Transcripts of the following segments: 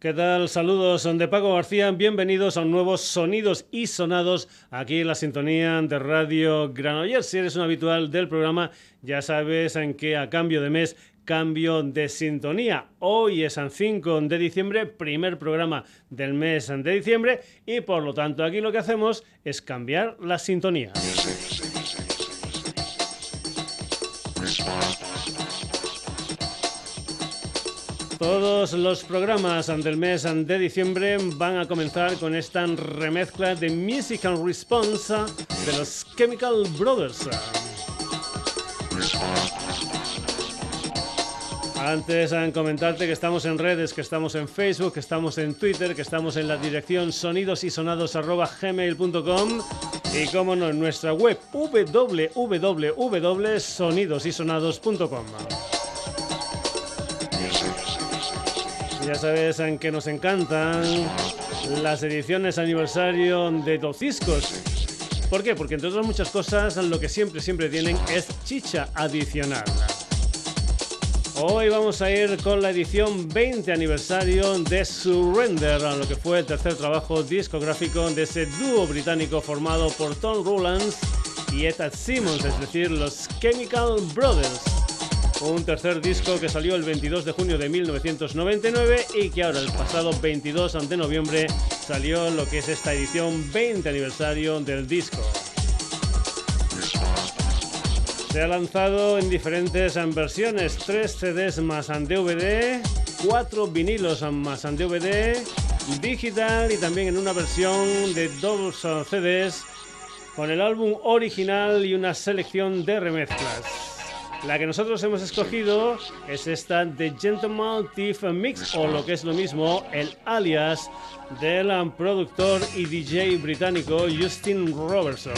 ¿Qué tal? Saludos son de Paco García. Bienvenidos a un nuevo Sonidos y Sonados aquí en la sintonía de Radio Granollers. Si eres un habitual del programa, ya sabes en que a cambio de mes cambio de sintonía. Hoy es el 5 de diciembre, primer programa del mes de diciembre y por lo tanto aquí lo que hacemos es cambiar la sintonía. Los programas del mes de diciembre van a comenzar con esta remezcla de Musical Response de los Chemical Brothers. Antes de comentarte que estamos en redes, que estamos en Facebook, que estamos en Twitter, que estamos en la dirección sonidosysonados.gmail.com y como no, en nuestra web www.sonidosysonados.com. Ya sabes en que nos encantan las ediciones aniversario de dos discos. ¿Por qué? Porque entre otras muchas cosas lo que siempre, siempre tienen es chicha adicional. Hoy vamos a ir con la edición 20 aniversario de Surrender, lo que fue el tercer trabajo discográfico de ese dúo británico formado por Tom Rowlands y Ed Simmons, es decir, los Chemical Brothers un tercer disco que salió el 22 de junio de 1999 y que ahora el pasado 22 de noviembre salió lo que es esta edición 20 aniversario del disco. Se ha lanzado en diferentes versiones, 3 CDs más DVD, 4 vinilos más DVD, digital y también en una versión de dos CDs con el álbum original y una selección de remezclas. La que nosotros hemos escogido es esta The Gentleman Thief Mix, o lo que es lo mismo, el alias del productor y DJ británico Justin Robertson.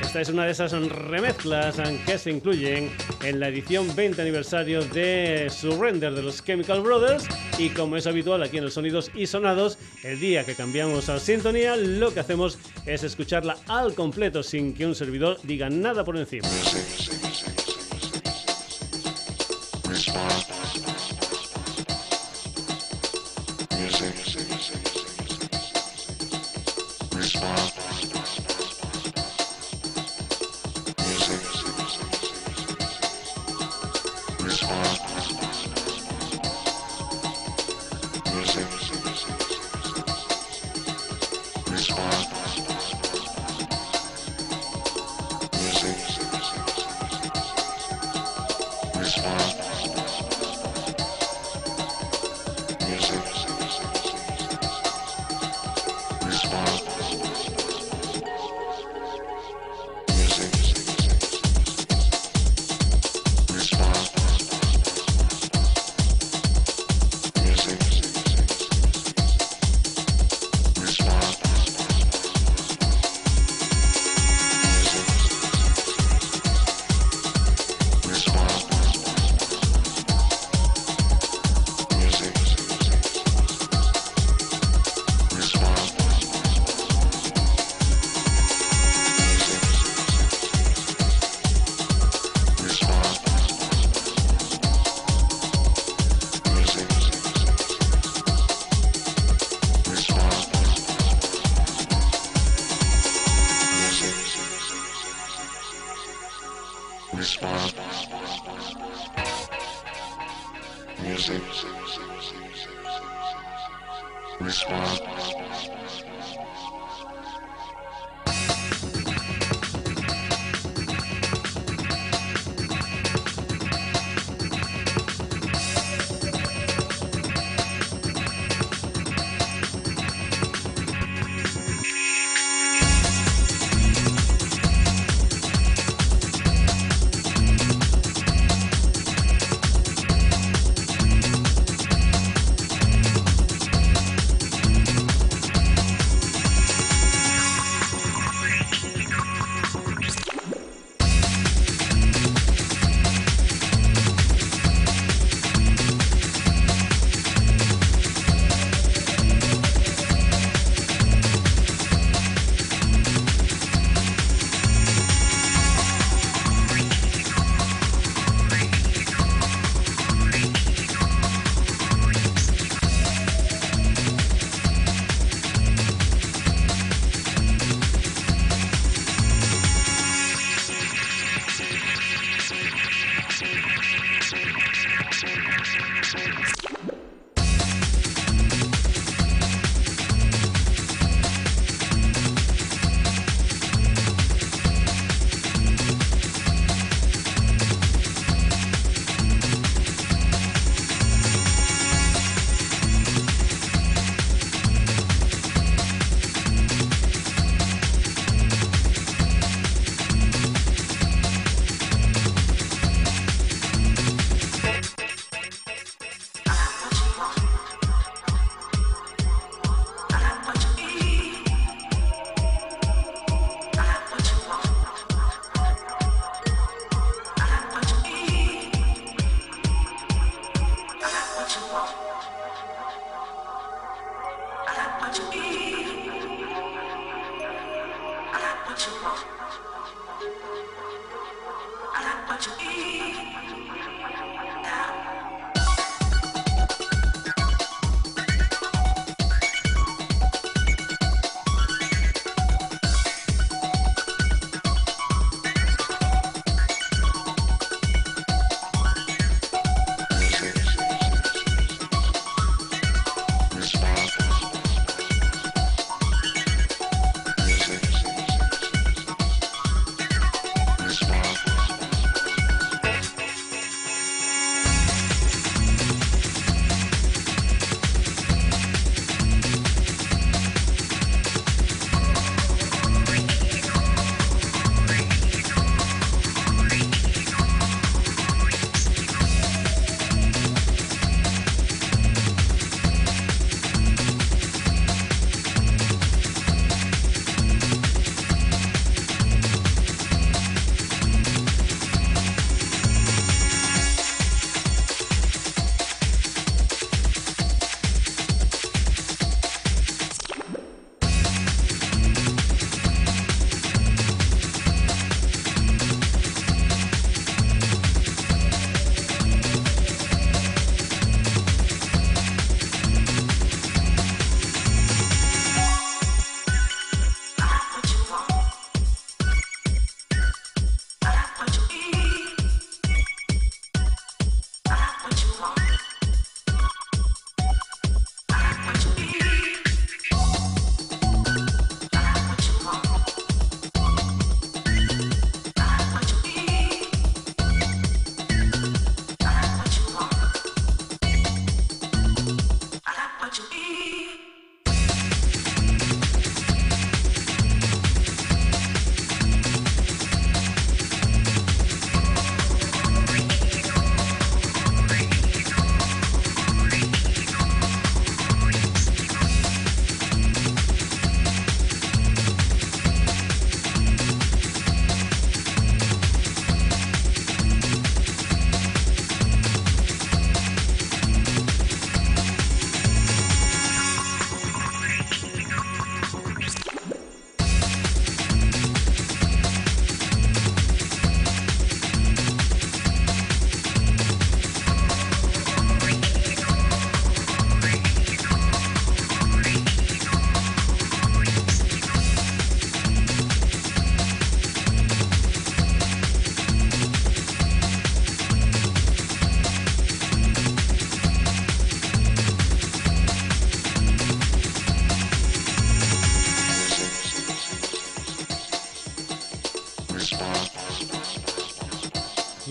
Esta es una de esas remezclas que se incluyen en la edición 20 aniversario de Surrender de los Chemical Brothers y como es habitual aquí en los Sonidos y Sonados, el día que cambiamos a sintonía lo que hacemos es escucharla al completo sin que un servidor diga nada por encima. response.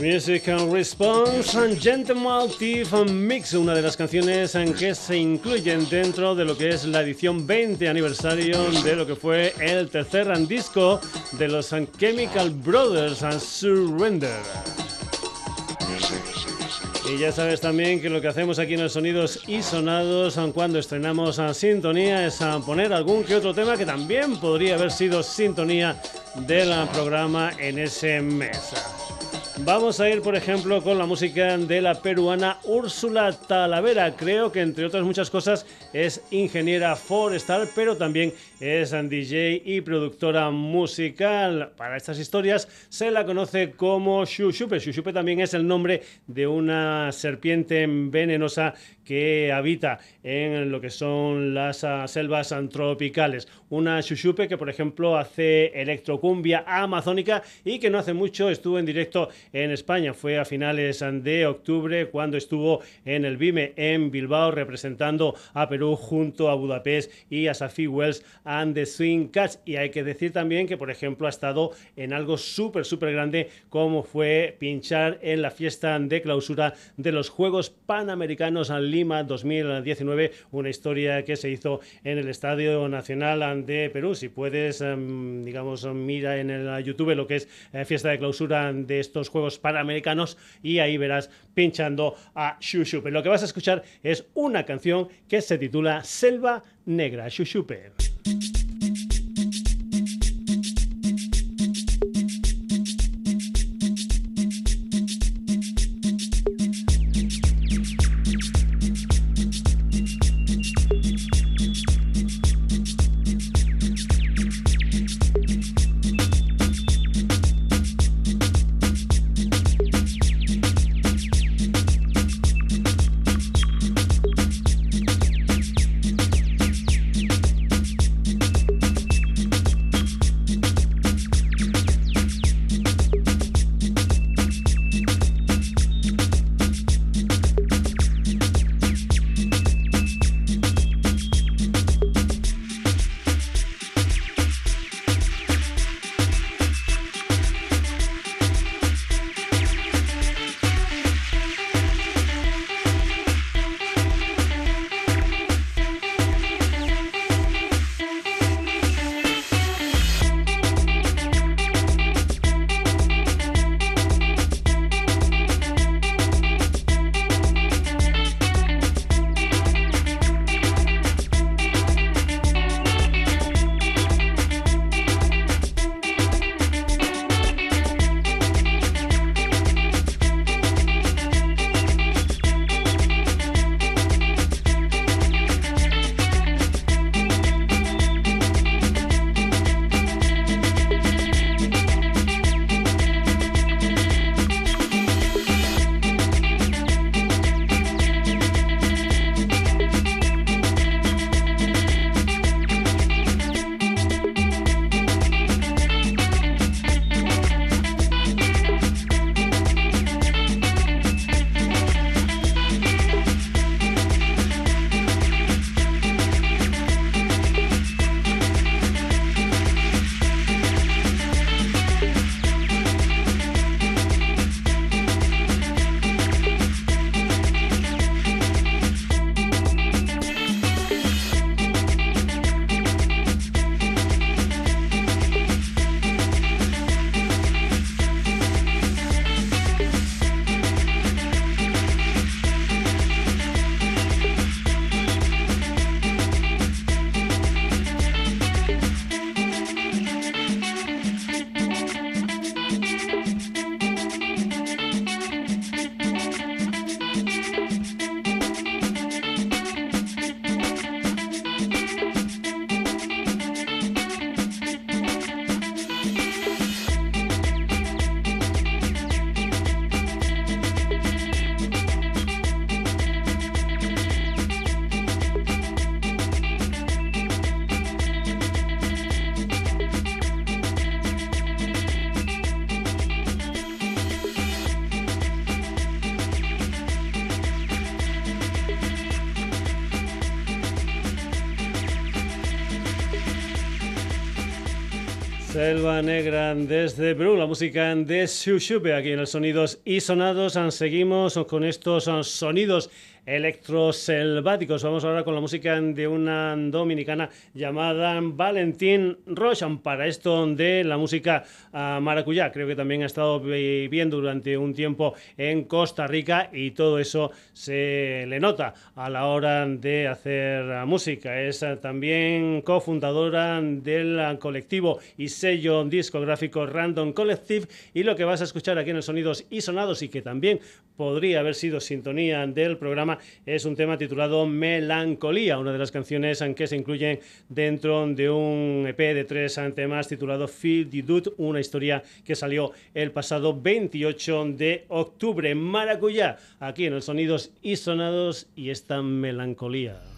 Music Response, Gentleman Thief Mix, una de las canciones en que se incluyen dentro de lo que es la edición 20 aniversario de lo que fue el tercer disco de los Chemical Brothers, Surrender. Y ya sabes también que lo que hacemos aquí en los Sonidos y Sonados cuando estrenamos a Sintonía es a poner algún que otro tema que también podría haber sido sintonía del programa en ese mes. Vamos a ir, por ejemplo, con la música de la peruana Úrsula Talavera. Creo que, entre otras muchas cosas, es ingeniera forestal, pero también es DJ y productora musical. Para estas historias se la conoce como Shushupe. Shushupe también es el nombre de una serpiente venenosa que habita en lo que son las ah, selvas tropicales. Una Shushupe que, por ejemplo, hace electrocumbia amazónica y que no hace mucho estuvo en directo en España. Fue a finales de octubre cuando estuvo en el BIME en Bilbao representando a Perú junto a Budapest y a Safi Wells and the Swing Cats. Y hay que decir también que, por ejemplo, ha estado en algo súper, súper grande como fue pinchar en la fiesta de clausura de los Juegos Panamericanos al Lima 2019, una historia que se hizo en el Estadio Nacional de Perú. Si puedes, em, digamos, mira en el YouTube lo que es eh, fiesta de clausura de estos Juegos Panamericanos y ahí verás pinchando a Shushupe. Lo que vas a escuchar es una canción que se titula Selva Negra, Shushupe. Selva Negra desde Bru, la música de Shushupe aquí en los Sonidos y Sonados. Seguimos con estos sonidos electroselváticos. Vamos ahora con la música de una dominicana llamada Valentín Rochan. Para esto de la música uh, maracuyá, creo que también ha estado viviendo durante un tiempo en Costa Rica y todo eso se le nota a la hora de hacer música. Es ah, también cofundadora del colectivo y sello discográfico Random Collective y lo que vas a escuchar aquí en el Sonidos y Sonados y que también podría haber sido sintonía del programa es un tema titulado Melancolía, una de las canciones que se incluyen dentro de un EP de tres temas titulado Feel the Dude, una historia que salió el pasado 28 de octubre. Maracuyá, aquí en el Sonidos y Sonados y esta melancolía.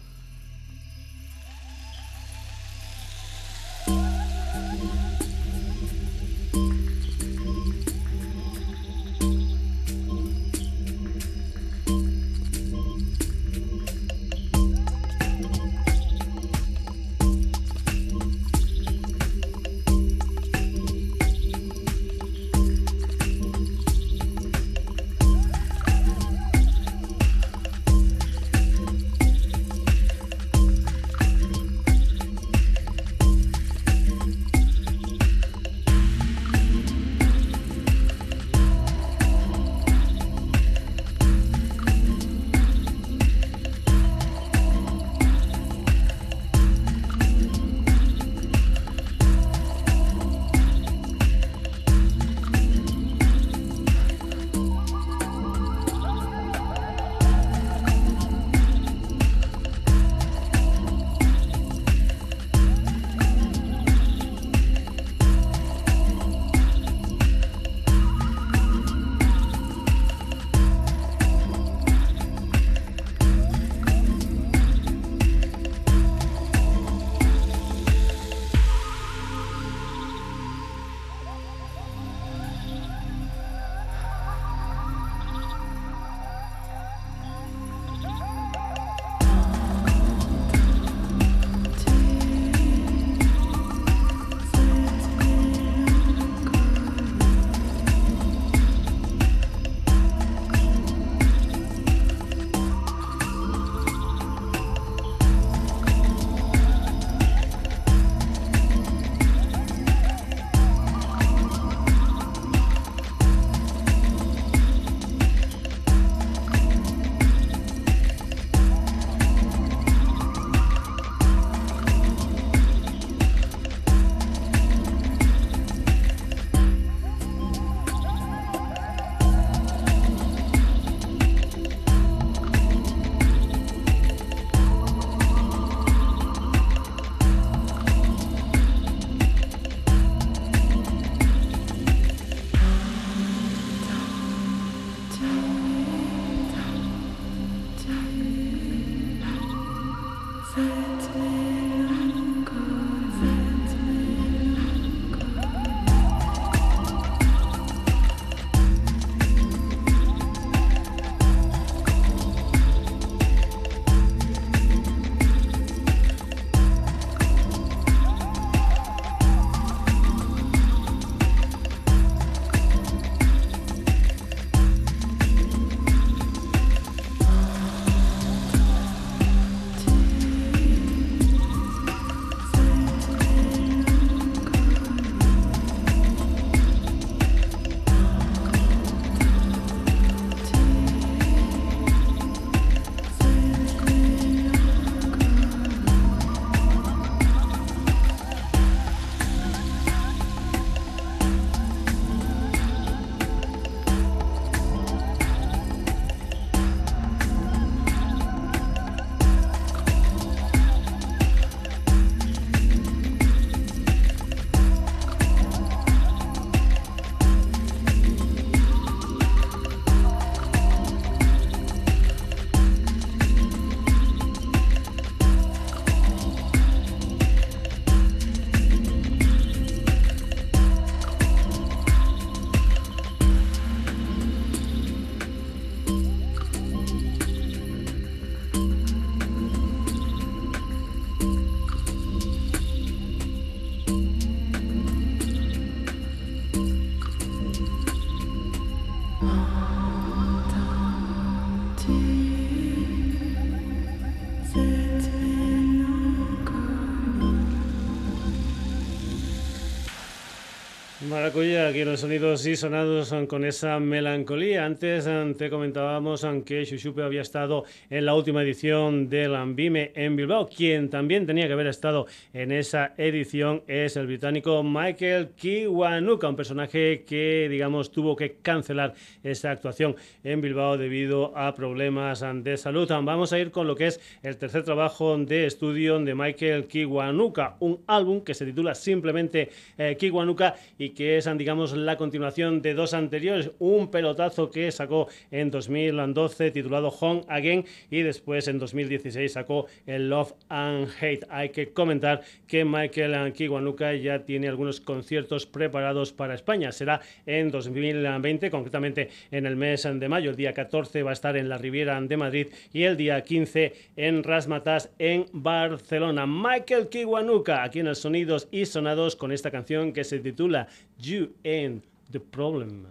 Maracuyá, aquí los sonidos y sonados con esa melancolía. Antes eh, te comentábamos eh, que Shushupe había estado en la última edición del Ambime en Bilbao. Quien también tenía que haber estado en esa edición es el británico Michael Kiwanuka, un personaje que, digamos, tuvo que cancelar esa actuación en Bilbao debido a problemas de salud. Vamos a ir con lo que es el tercer trabajo de estudio de Michael Kiwanuka, un álbum que se titula simplemente eh, Kiwanuka y que es, digamos, la continuación de dos anteriores. Un pelotazo que sacó en 2012 titulado Home Again y después en 2016 sacó el Love and Hate. Hay que comentar que Michael Kiwanuka ya tiene algunos conciertos preparados para España. Será en 2020, concretamente en el mes de mayo. El día 14 va a estar en la Riviera de Madrid y el día 15 en Rasmatas en Barcelona. Michael Kiwanuka aquí en el Sonidos y Sonados con esta canción que se titula You Ain't the Problem.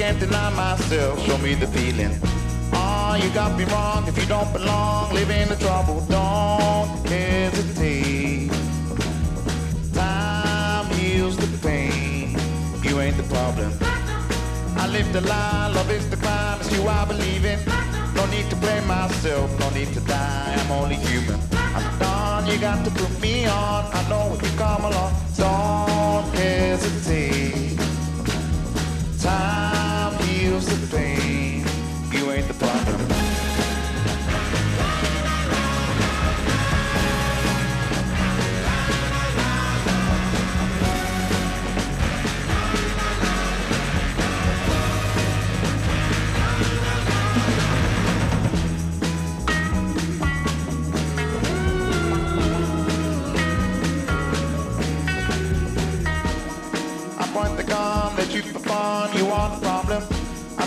Can't deny myself. Show me the feeling. Ah, oh, you got me wrong. If you don't belong, live in the trouble. Don't hesitate. Time heals the pain. You ain't the problem. I live the lie. Love is the crime. It's you I believe in. No need to blame myself. No need to die. I'm only human. I'm done. You got to put me on. I know if you come along. Don't hesitate. Time feels the pain.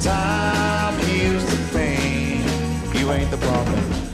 Time heals the pain. You ain't the problem.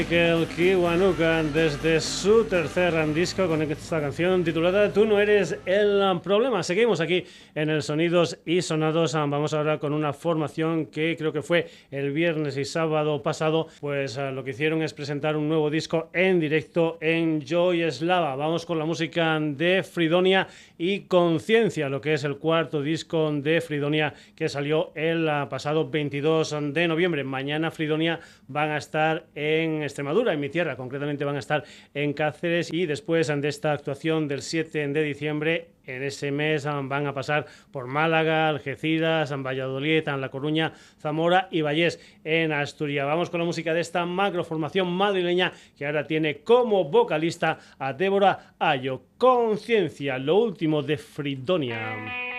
Michael Kiwanuka desde su tercer disco con esta canción titulada Tú no eres el problema. Seguimos aquí en el Sonidos y Sonados. Vamos ahora con una formación que creo que fue el viernes y sábado pasado. Pues ah, lo que hicieron es presentar un nuevo disco en directo en Joy Slava. Vamos con la música de Fridonia y Conciencia, lo que es el cuarto disco de Fridonia que salió el ah, pasado 22 de noviembre. Mañana Fridonia van a estar en Extremadura, en mi tierra, concretamente van a estar en Cáceres y después de esta actuación del 7 de diciembre, en ese mes van a pasar por Málaga, Algeciras, San Valladolid, en La Coruña, Zamora y Vallés en Asturias. Vamos con la música de esta macroformación madrileña que ahora tiene como vocalista a Débora Ayo. Conciencia, lo último de Fridonia.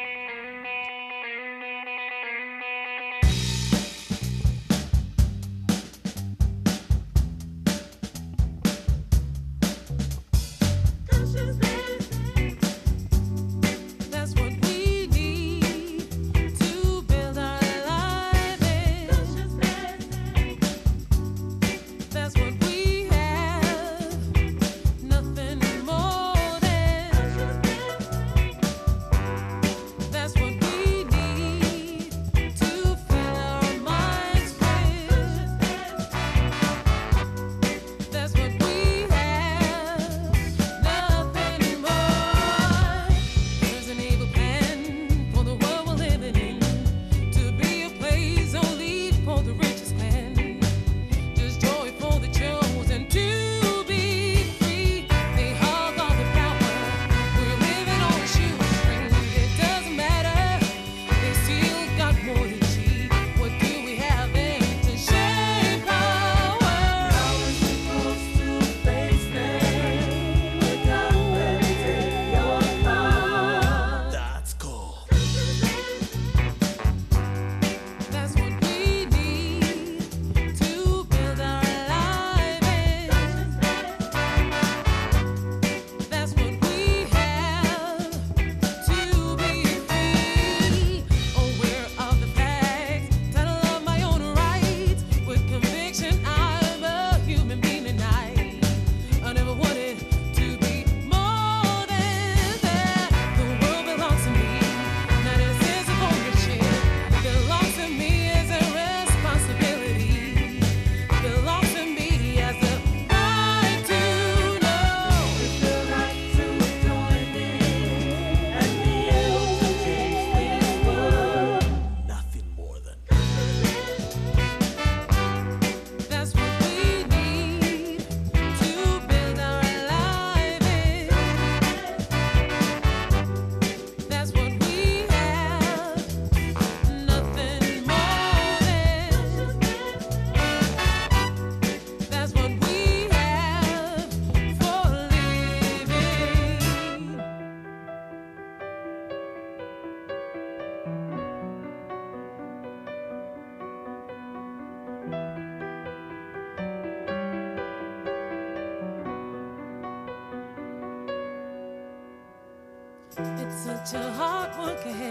to hard work ahead.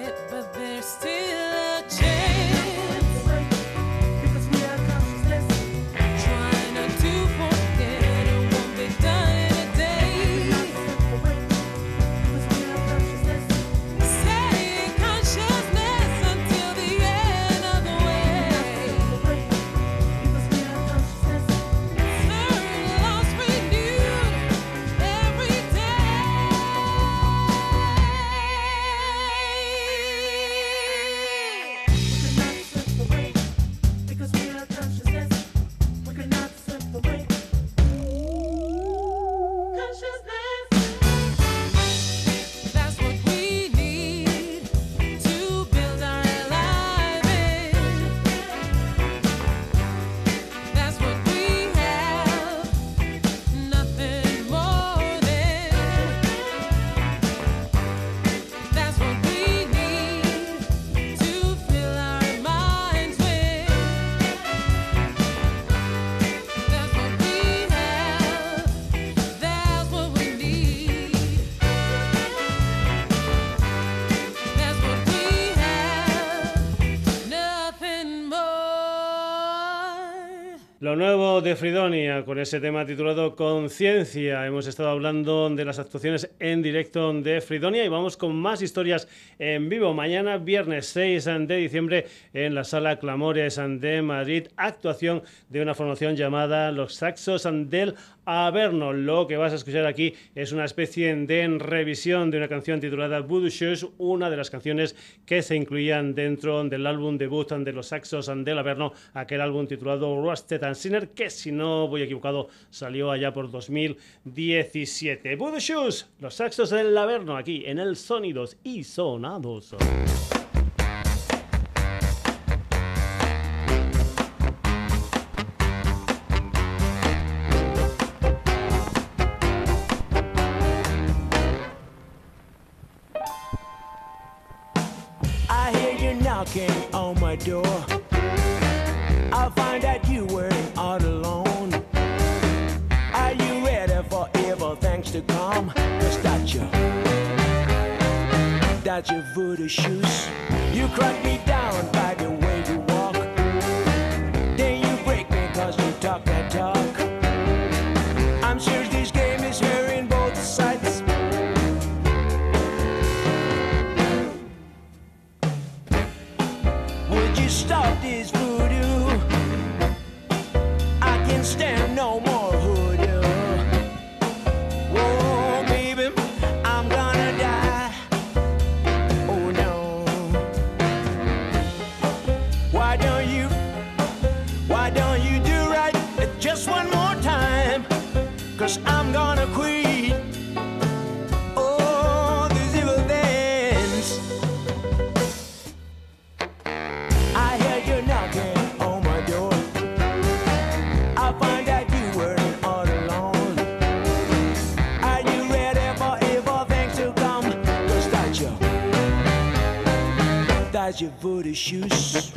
Lo nuevo de Fridonia con ese tema titulado Conciencia. Hemos estado hablando de las actuaciones en directo de Fridonia y vamos con más historias en vivo. Mañana, viernes 6 de diciembre, en la sala Clamores de Madrid, actuación de una formación llamada Los Saxos del Averno. Lo que vas a escuchar aquí es una especie de revisión de una canción titulada Voodoo Shoes, una de las canciones que se incluían dentro del álbum debut de Los Saxos del Averno, aquel álbum titulado Rusted Sinner, que si no voy equivocado salió allá por 2017. Voodoo Shoes, los saxos del Laverno, aquí en el Sonidos y Sonados. Your voodoo shoes. You crack me your voodoo shoes.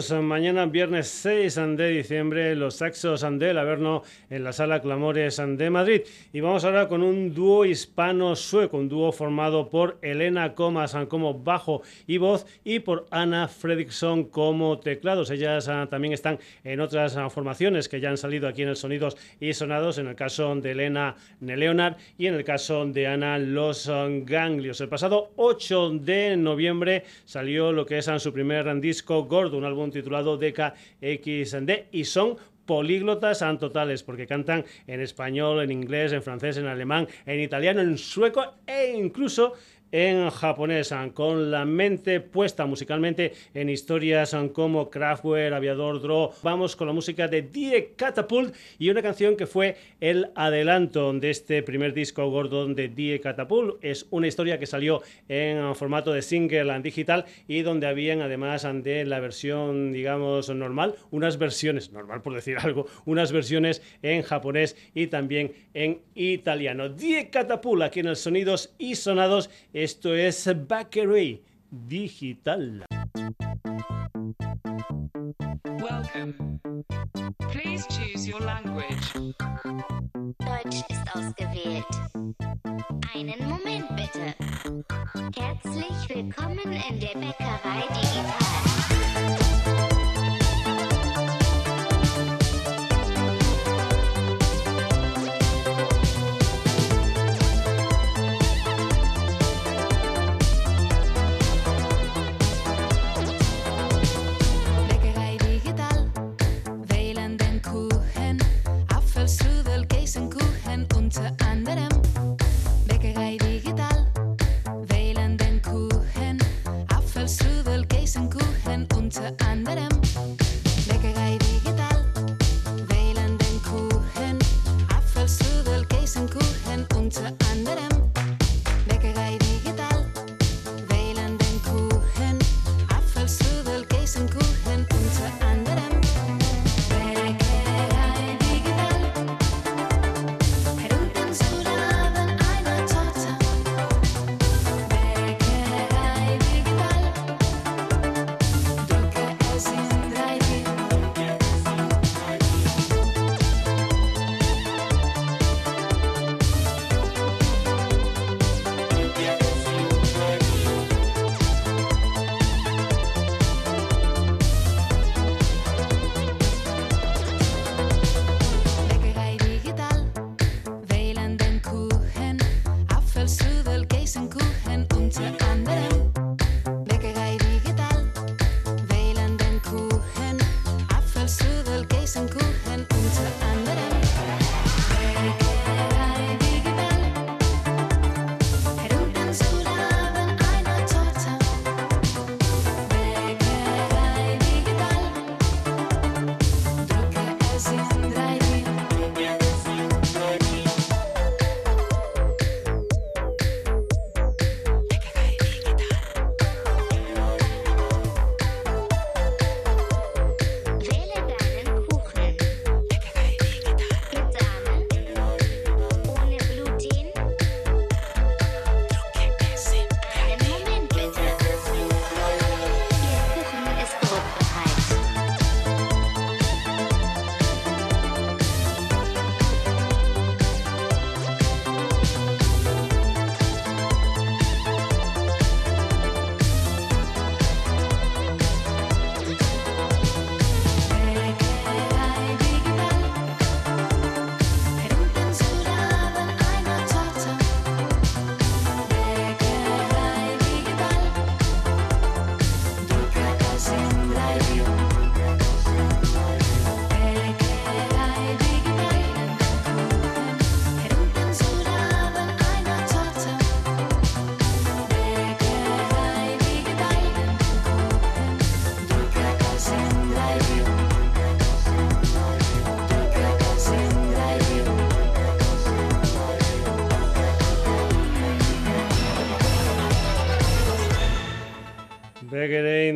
Shoes, mañana viernes 6 de diciembre, los Saxos del Averno en la sala Clamores de Madrid. Y vamos ahora con un dúo hispano-sueco, un dúo formado por Elena Comas como bajo y voz y por Ana Fredriksson como teclados. Ellas ah, también están en otras ah, formaciones que ya han salido aquí en el Sonidos y Sonados, en el caso de Elena Leonard y en el caso de Ana Los Ganglios. El pasado 8 de noviembre salió lo que es su primer disco Gordo, un álbum titulado DKXD, y son políglotas totales, porque cantan en español, en inglés, en francés, en alemán, en italiano, en sueco e incluso en japonés, con la mente puesta musicalmente en historias como Kraftwerk, Aviador Draw. Vamos con la música de Die Catapult y una canción que fue el adelanto de este primer disco gordo de Die Catapult. Es una historia que salió en formato de single digital y donde habían además de la versión, digamos, normal, unas versiones, normal por decir algo, unas versiones en japonés y también en italiano. Die Catapult aquí en el Sonidos y Sonados. Esto es Bakery Digital. Welcome. Please choose your language. Deutsch ist ausgewählt. Einen Moment bitte. Herzlich willkommen in der Bäckerei Digital.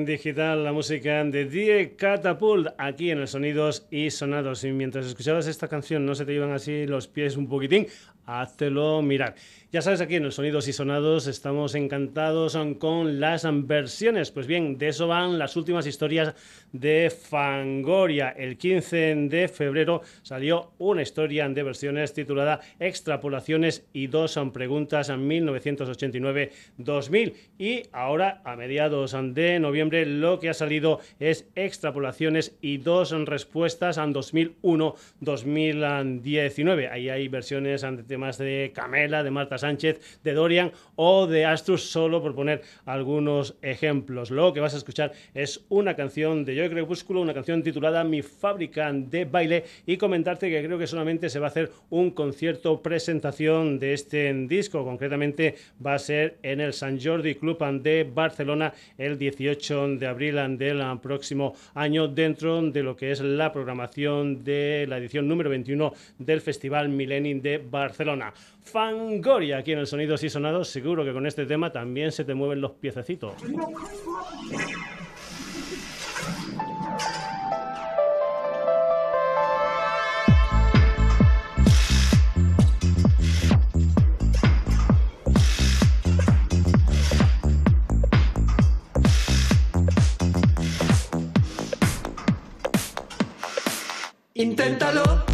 Digital, la música de Die Catapult, aquí en el Sonidos y Sonados. Y mientras escuchabas esta canción, no se te llevan así los pies un poquitín, háztelo mirar. Ya sabes, aquí en los Sonidos y Sonados estamos encantados con las versiones. Pues bien, de eso van las últimas historias de Fangoria. El 15 de febrero salió una historia de versiones titulada Extrapolaciones y dos son preguntas en 1989-2000. Y ahora, a mediados de noviembre, lo que ha salido es Extrapolaciones y dos respuestas en 2001-2019. Ahí hay versiones de temas de Camela, de Marta Sánchez, de Dorian o de Astrus, solo por poner algunos ejemplos. Lo que vas a escuchar es una canción de Joy Crepúsculo, una canción titulada Mi fábrica de baile y comentarte que creo que solamente se va a hacer un concierto presentación de este disco, concretamente va a ser en el San Jordi Club de Barcelona el 18 de abril del próximo año dentro de lo que es la programación de la edición número 21 del Festival Millennium de Barcelona. Fangoria aquí en el Sonidos y Sonados, seguro que con este tema también se te mueven los piececitos. Inténtalo.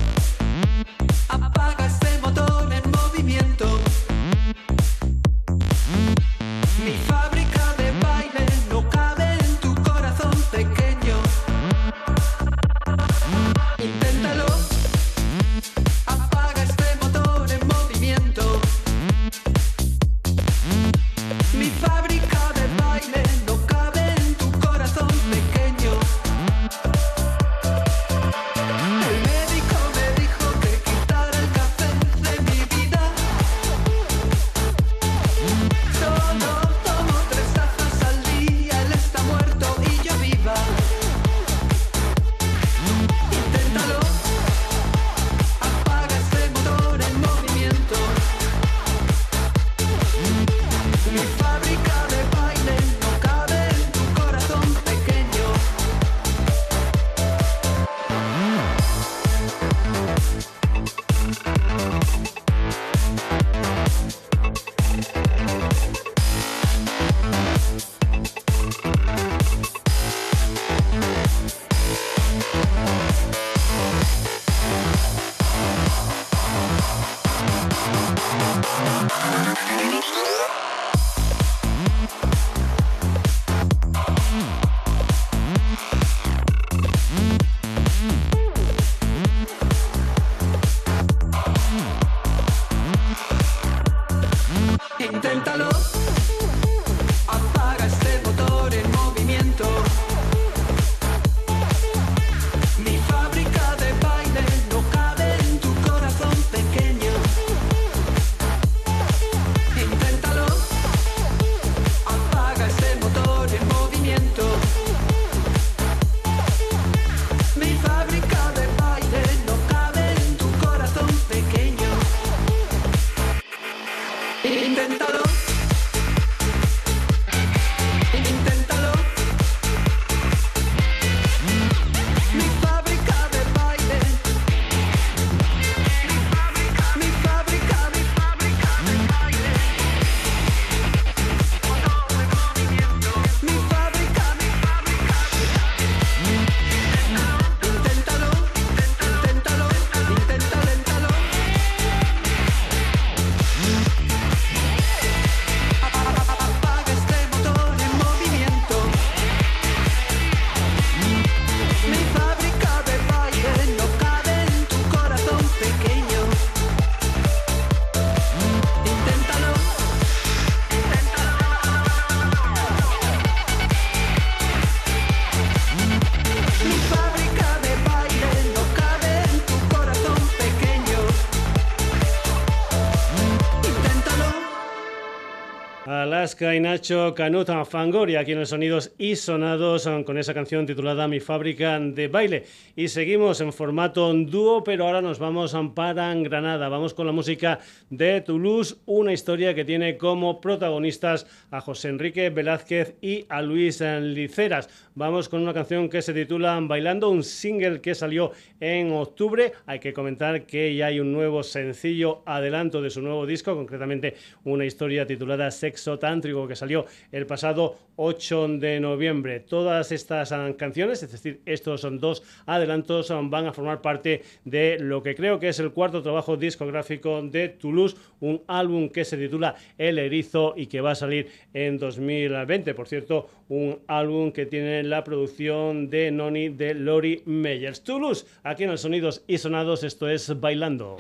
Alaska y Nacho Canuta Fangoria aquí en los sonidos y sonados con esa canción titulada Mi fábrica de baile. Y seguimos en formato dúo, pero ahora nos vamos para Granada. Vamos con la música de Toulouse, una historia que tiene como protagonistas a José Enrique Velázquez y a Luis Liceras. Vamos con una canción que se titula Bailando, un single que salió en octubre. Hay que comentar que ya hay un nuevo sencillo adelanto de su nuevo disco, concretamente una historia titulada Sexo Que salió el pasado 8 de noviembre. Todas estas canciones, es decir, estos son dos adelantos, van a formar parte de lo que creo que es el cuarto trabajo discográfico de Toulouse, un álbum que se titula El Erizo y que va a salir en 2020. Por cierto, un álbum que tiene la producción de Noni de Lori Meyers. Toulouse, aquí en los Sonidos y Sonados, esto es Bailando.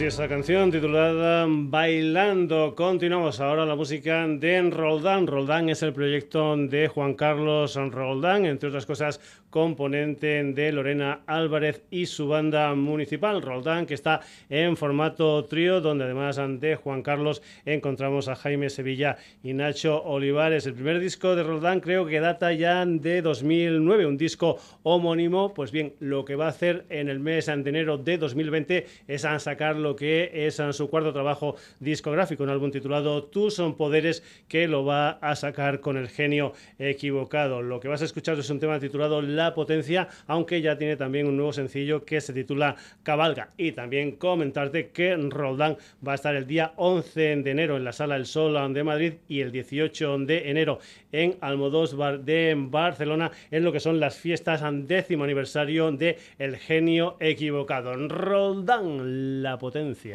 Y esa canción titulada Bailando. Continuamos ahora la música de Roldán. Roldán es el proyecto de Juan Carlos Roldán, entre otras cosas, componente de Lorena Álvarez y su banda municipal. Roldán, que está en formato trío, donde además de Juan Carlos encontramos a Jaime Sevilla y Nacho Olivares. El primer disco de Roldán creo que data ya de 2009, un disco homónimo. Pues bien, lo que va a hacer en el mes de enero de 2020 es sacar lo que es su cuarto trabajo discográfico, un álbum titulado Tú son poderes, que lo va a sacar con el genio equivocado. Lo que vas a escuchar es un tema titulado La potencia, aunque ya tiene también un nuevo sencillo que se titula Cabalga. Y también comentarte que Roldán va a estar el día 11 de enero en la Sala El Sol de Madrid y el 18 de enero en Almodóvar de Barcelona en lo que son las fiestas décimo aniversario de El genio equivocado. Roldán, la potencia.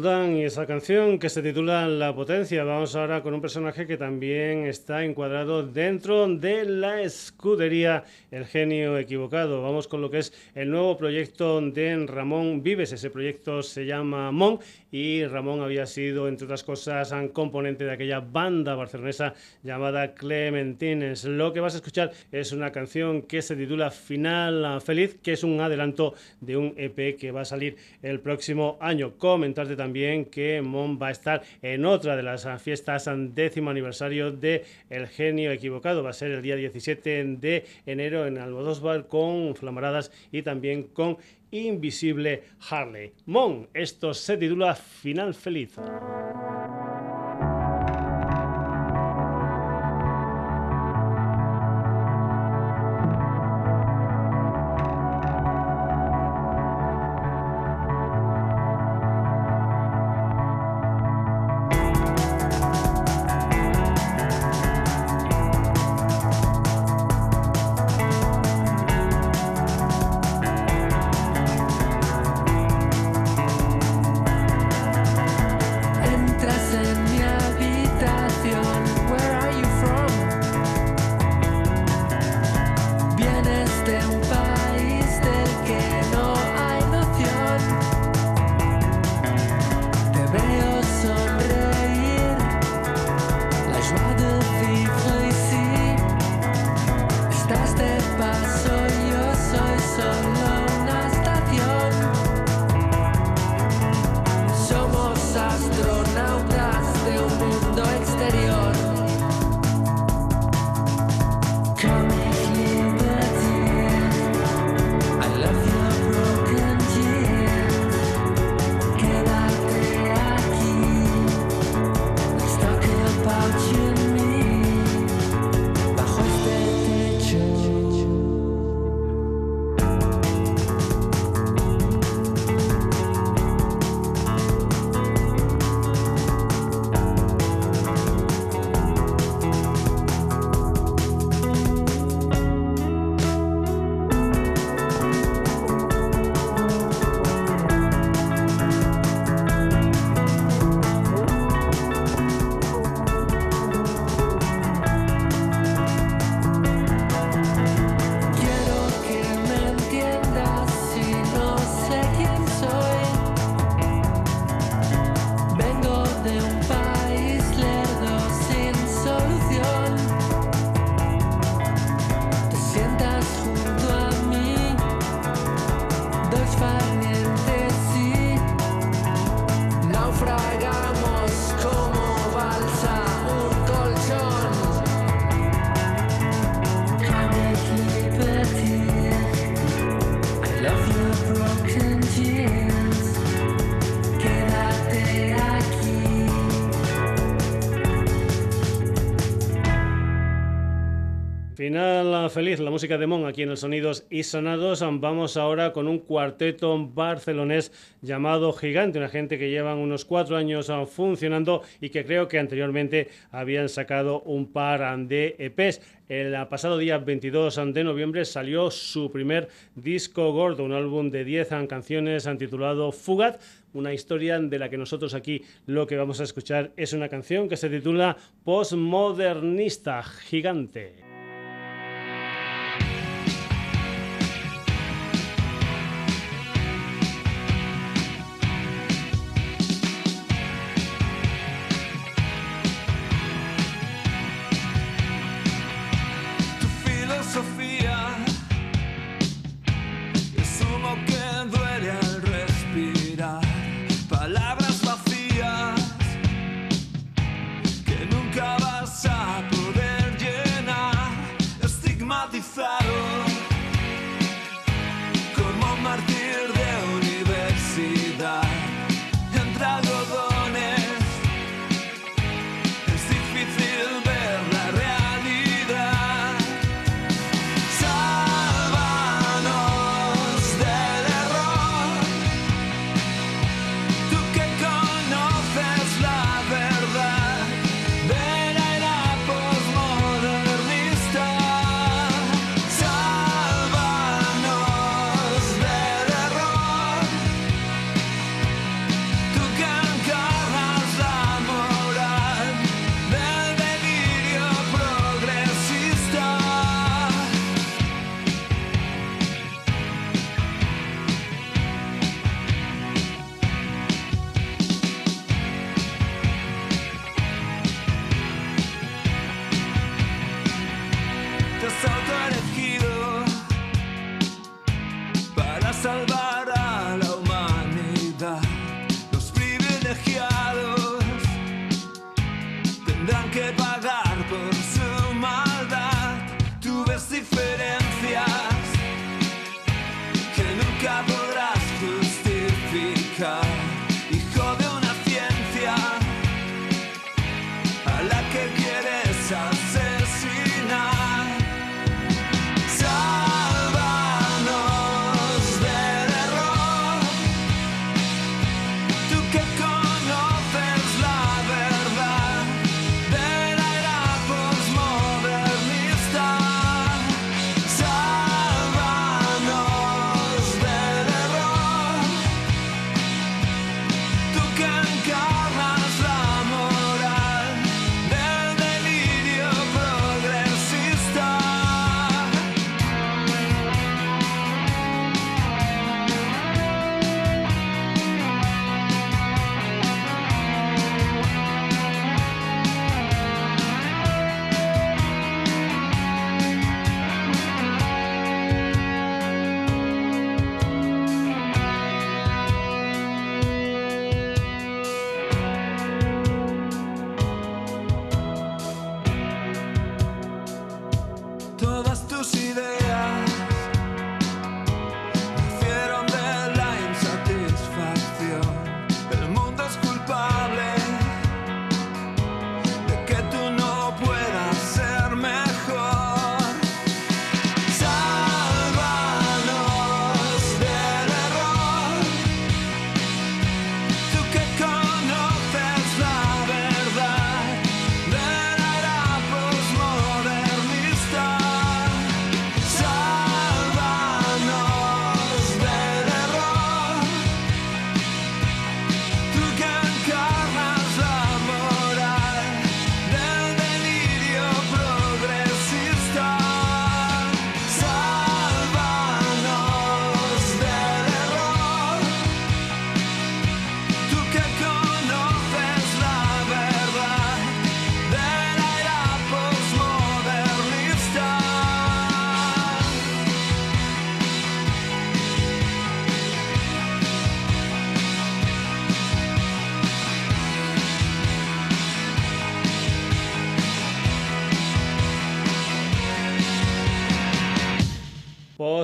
Y esa canción que se titula La Potencia. Vamos ahora con un personaje que también está encuadrado dentro de la escudería El Genio Equivocado. Vamos con lo que es el nuevo proyecto de Ramón Vives. Ese proyecto se llama Mon y Ramón había sido, entre otras cosas, un componente de aquella banda barcelonesa llamada Clementines. Lo que vas a escuchar es una canción que se titula Final Feliz, que es un adelanto de un EP que va a salir el próximo año. Comentarte también que Mon va a estar en otra de las fiestas décimo aniversario de El Genio Equivocado. Va a ser el día 17 de enero en Almodóvar con Flamaradas y también con Invisible Harley. Mon, esto se titula Final Feliz. Final feliz, la música de Mon aquí en el Sonidos y Sonados. Vamos ahora con un cuarteto barcelonés llamado Gigante, una gente que llevan unos cuatro años ah, funcionando y que creo que anteriormente habían sacado un par de EPs. El ah, pasado día 22 de noviembre salió su primer disco gordo, un álbum de 10 ah, canciones ah, titulado Fugat, una historia de la que nosotros aquí lo que vamos a escuchar es una canción que se titula Postmodernista Gigante.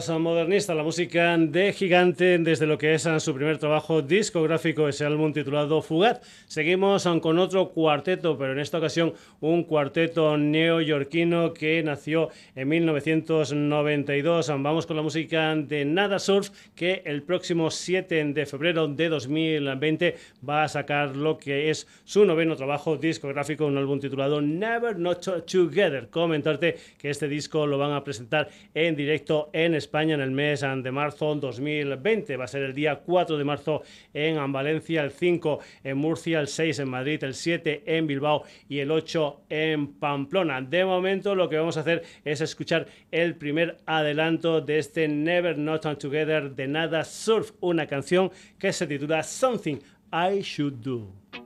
Postmodernista, la música de Gigante desde lo que es ah, su primer trabajo discográfico, ese álbum titulado Fugaz. Seguimos ah, con otro cuarteto, pero en esta ocasión un cuarteto neoyorquino que nació en 1992. Ah, Vamos con la música de Nada Surf, que el próximo 7 de febrero de 2020 va a sacar lo que es su noveno trabajo discográfico, un álbum titulado Never Not Together. Comentarte que este disco lo van a presentar en directo en España en el mes de marzo 2020. Va a ser el día 4 de marzo en Valencia, el 5 en Murcia, el 6 en Madrid, el 7 en Bilbao y el 8 en Pamplona. De momento lo que vamos a hacer es escuchar el primer adelanto de este Never Not Together de Nada Surf, una canción que se titula Something I Should Do.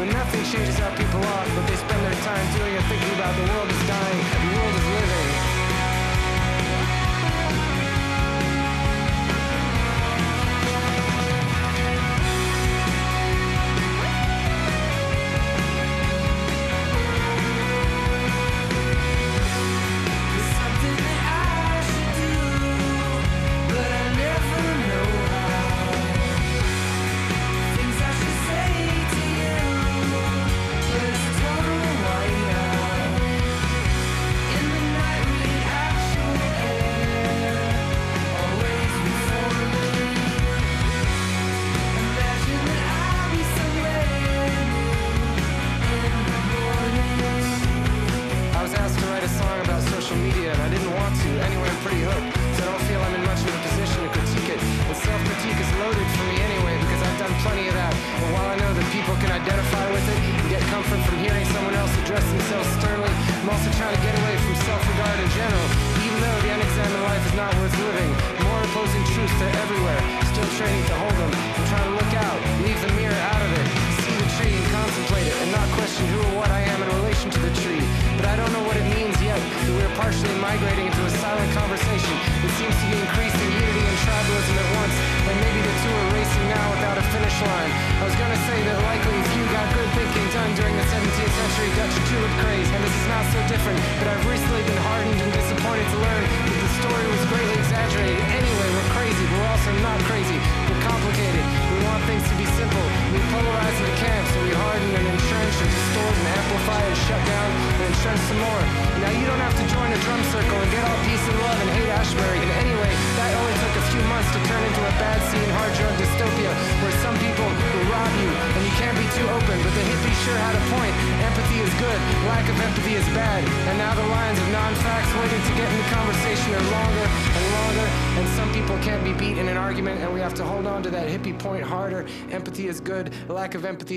When nothing changes how people are, but they spend their time doing and thinking about the world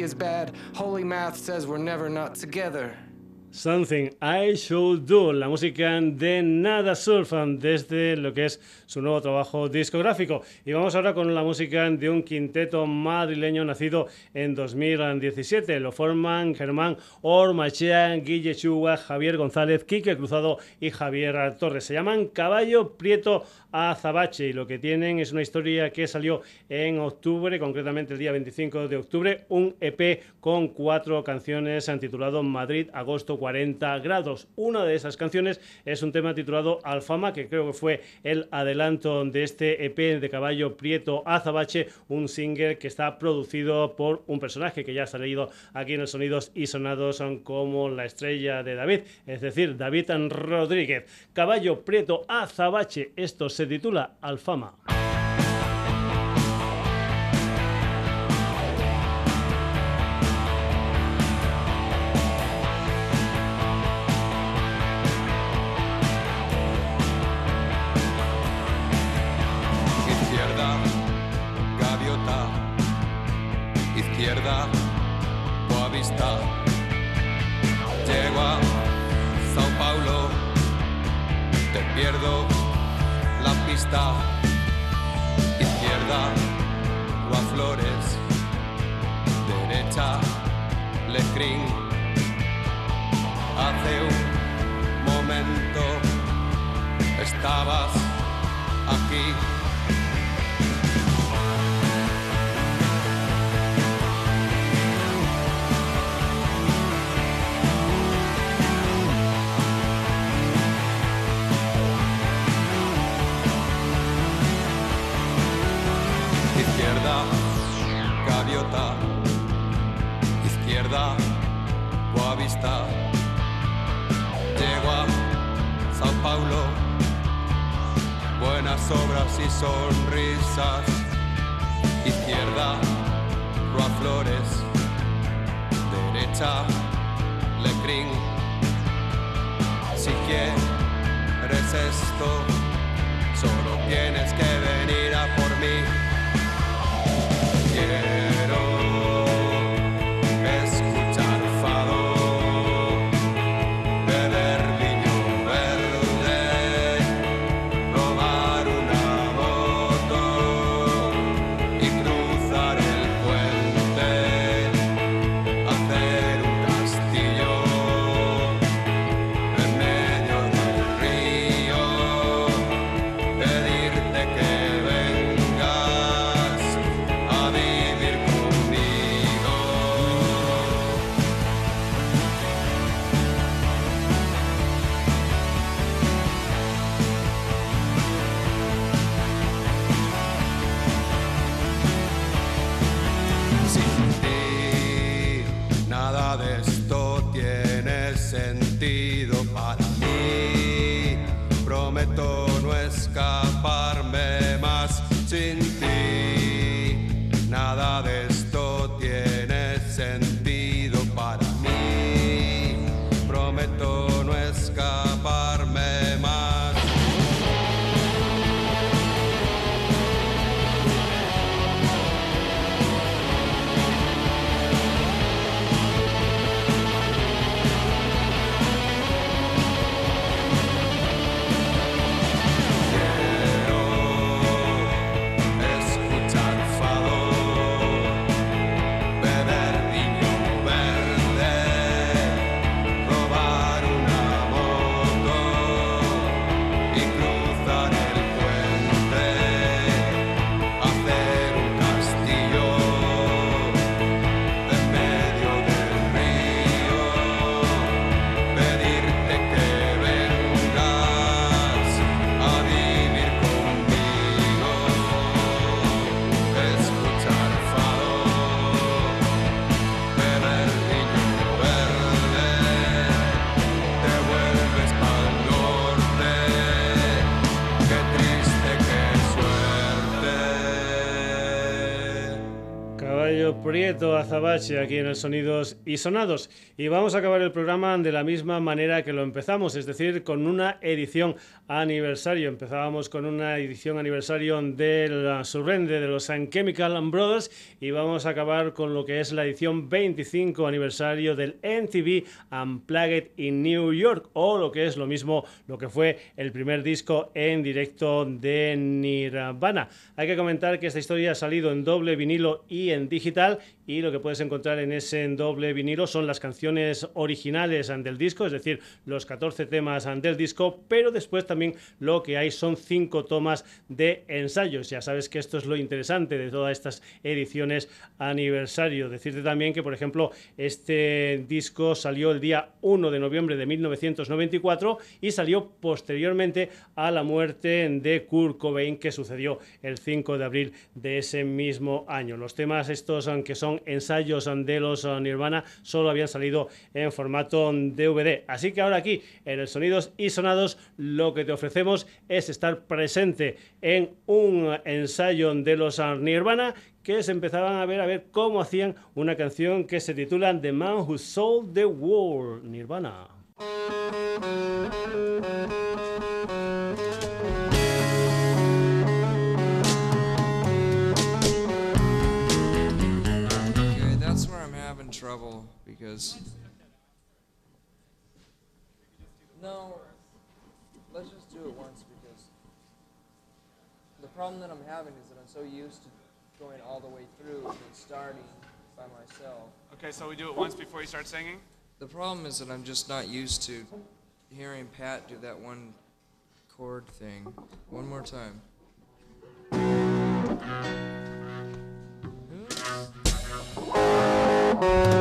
is bad. Holy math says we're never not together. Something I Should Do, la música de Nada Surfan desde lo que es su nuevo trabajo discográfico. Y vamos ahora con la música de un quinteto madrileño nacido en 2017. Lo forman Germán Ormachea, Guille Chua, Javier González, Quique Cruzado y Javier Torres. Se llaman Caballo Prieto Azabache y lo que tienen es una historia que salió en octubre, concretamente el día 25 de octubre, un EP con cuatro canciones titulado Madrid Agosto 40 40 grados. Una de esas canciones es un tema titulado Alfama, que creo que fue el adelanto de este EP de caballo Prieto Azabache, un single que está producido por un personaje que ya ha salido aquí en los sonidos y sonados son como la estrella de David, es decir, David Rodríguez. Caballo Prieto Azabache, esto se titula Alfama. Azabache aquí en el Sonidos y Sonados. Y vamos a acabar el programa de la misma manera que lo empezamos, es decir, con una edición aniversario. Empezábamos con una edición aniversario del Surrender de los Sun Chemical Brothers y vamos a acabar con lo que es la edición 25 aniversario del MTV Unplugged in New York o lo que es lo mismo lo que fue el primer disco en directo de Nirvana. Hay que comentar que esta historia ha salido en doble vinilo y en digital y lo que puedes encontrar en ese doble vinilo son las canciones originales del disco, es decir, los 14 temas del disco, pero después también lo que hay son cinco tomas de ensayos. Ya sabes que esto es lo interesante de todas estas ediciones aniversario. Decirte también que, por ejemplo, este disco salió el día 1 de noviembre de 1994 y salió posteriormente a la muerte de Kurt Cobain que sucedió el 5 de abril de ese mismo año. Los temas estos, aunque son ensayos de los Nirvana, solo habían salido en formato DVD. Así que ahora aquí, en el Sonidos y Sonados, lo que te ofrecemos es estar presente en un ensayo de los Nirvana que se empezaban a ver a ver cómo hacían una canción que se titula The Man Who Sold the World, Nirvana. Trouble because. No, let's just do it once because the problem that I'm having is that I'm so used to going all the way through and starting by myself. Okay, so we do it once before you start singing? The problem is that I'm just not used to hearing Pat do that one chord thing. One more time. We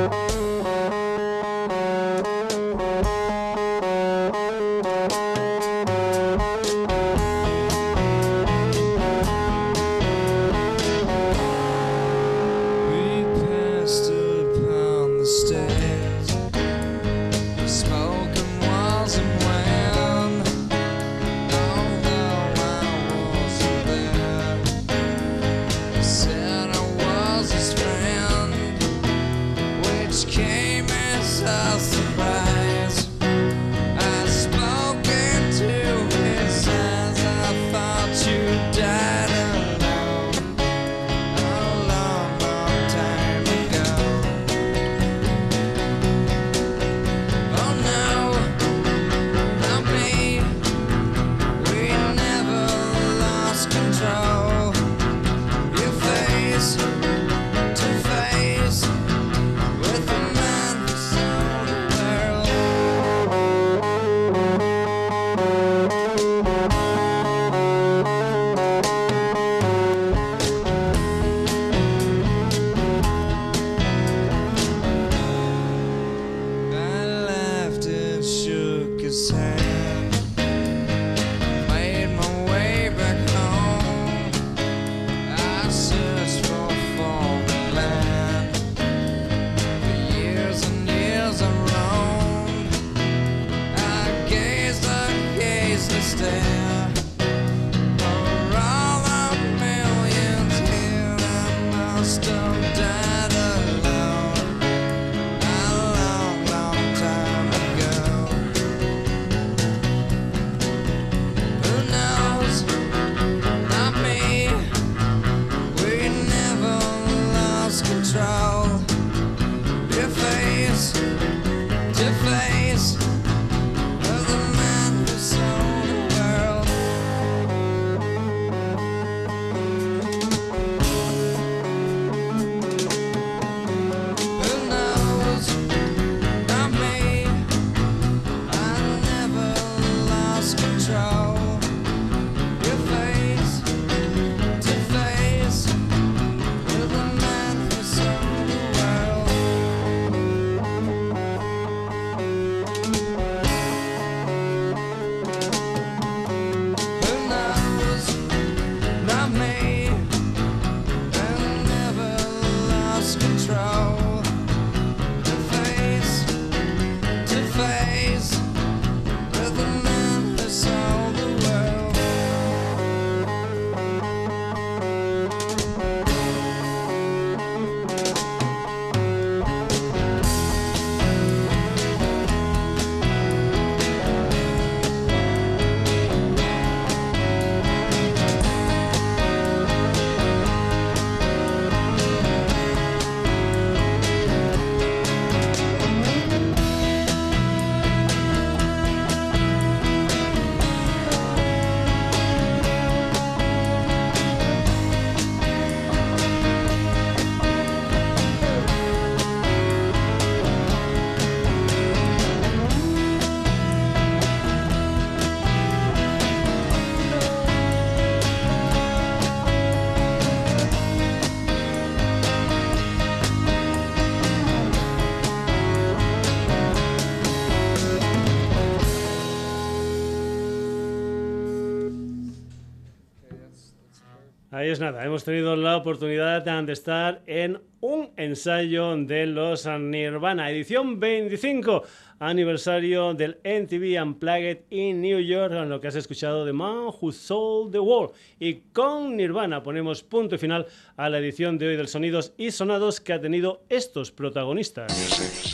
Ahí es nada, hemos tenido la oportunidad de estar en un ensayo de los Nirvana, edición 25, aniversario del MTV Unplugged in New York, en lo que has escuchado de Man Who Sold the World. Y con Nirvana ponemos punto final a la edición de hoy del Sonidos y Sonados que ha tenido estos protagonistas.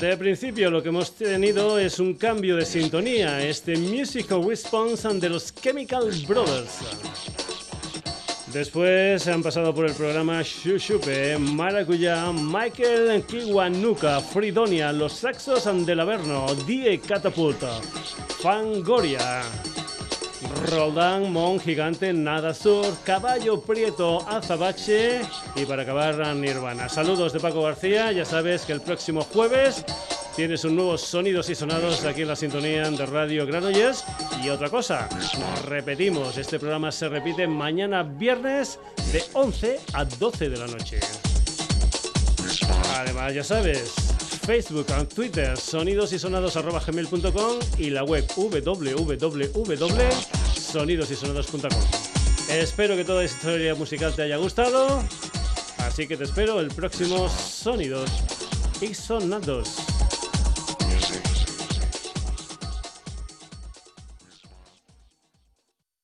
De principio lo que hemos tenido es un cambio de sintonía, este Musical Response de los Chemical Brothers. Después han pasado por el programa Shushupe, Maracuyá, Michael Kiwanuka, Fridonia, Los Saxos del Averno, Die Catapulta, Fangoria, Roldán, Mon Gigante, Nada Sur, Caballo Prieto, Azabache y para acabar Nirvana. Saludos de Paco García, ya sabes que el próximo jueves tienes un nuevo Sonidos y Sonados aquí en la sintonía de Radio Granollers. Y otra cosa, repetimos, este programa se repite mañana viernes de 11 a 12 de la noche. Además, ya sabes, Facebook, Twitter, sonidosysonados.gmail.com y la web www.sonidosysonados.com. Espero que toda esta historia musical te haya gustado, así que te espero el próximo Sonidos y Sonados.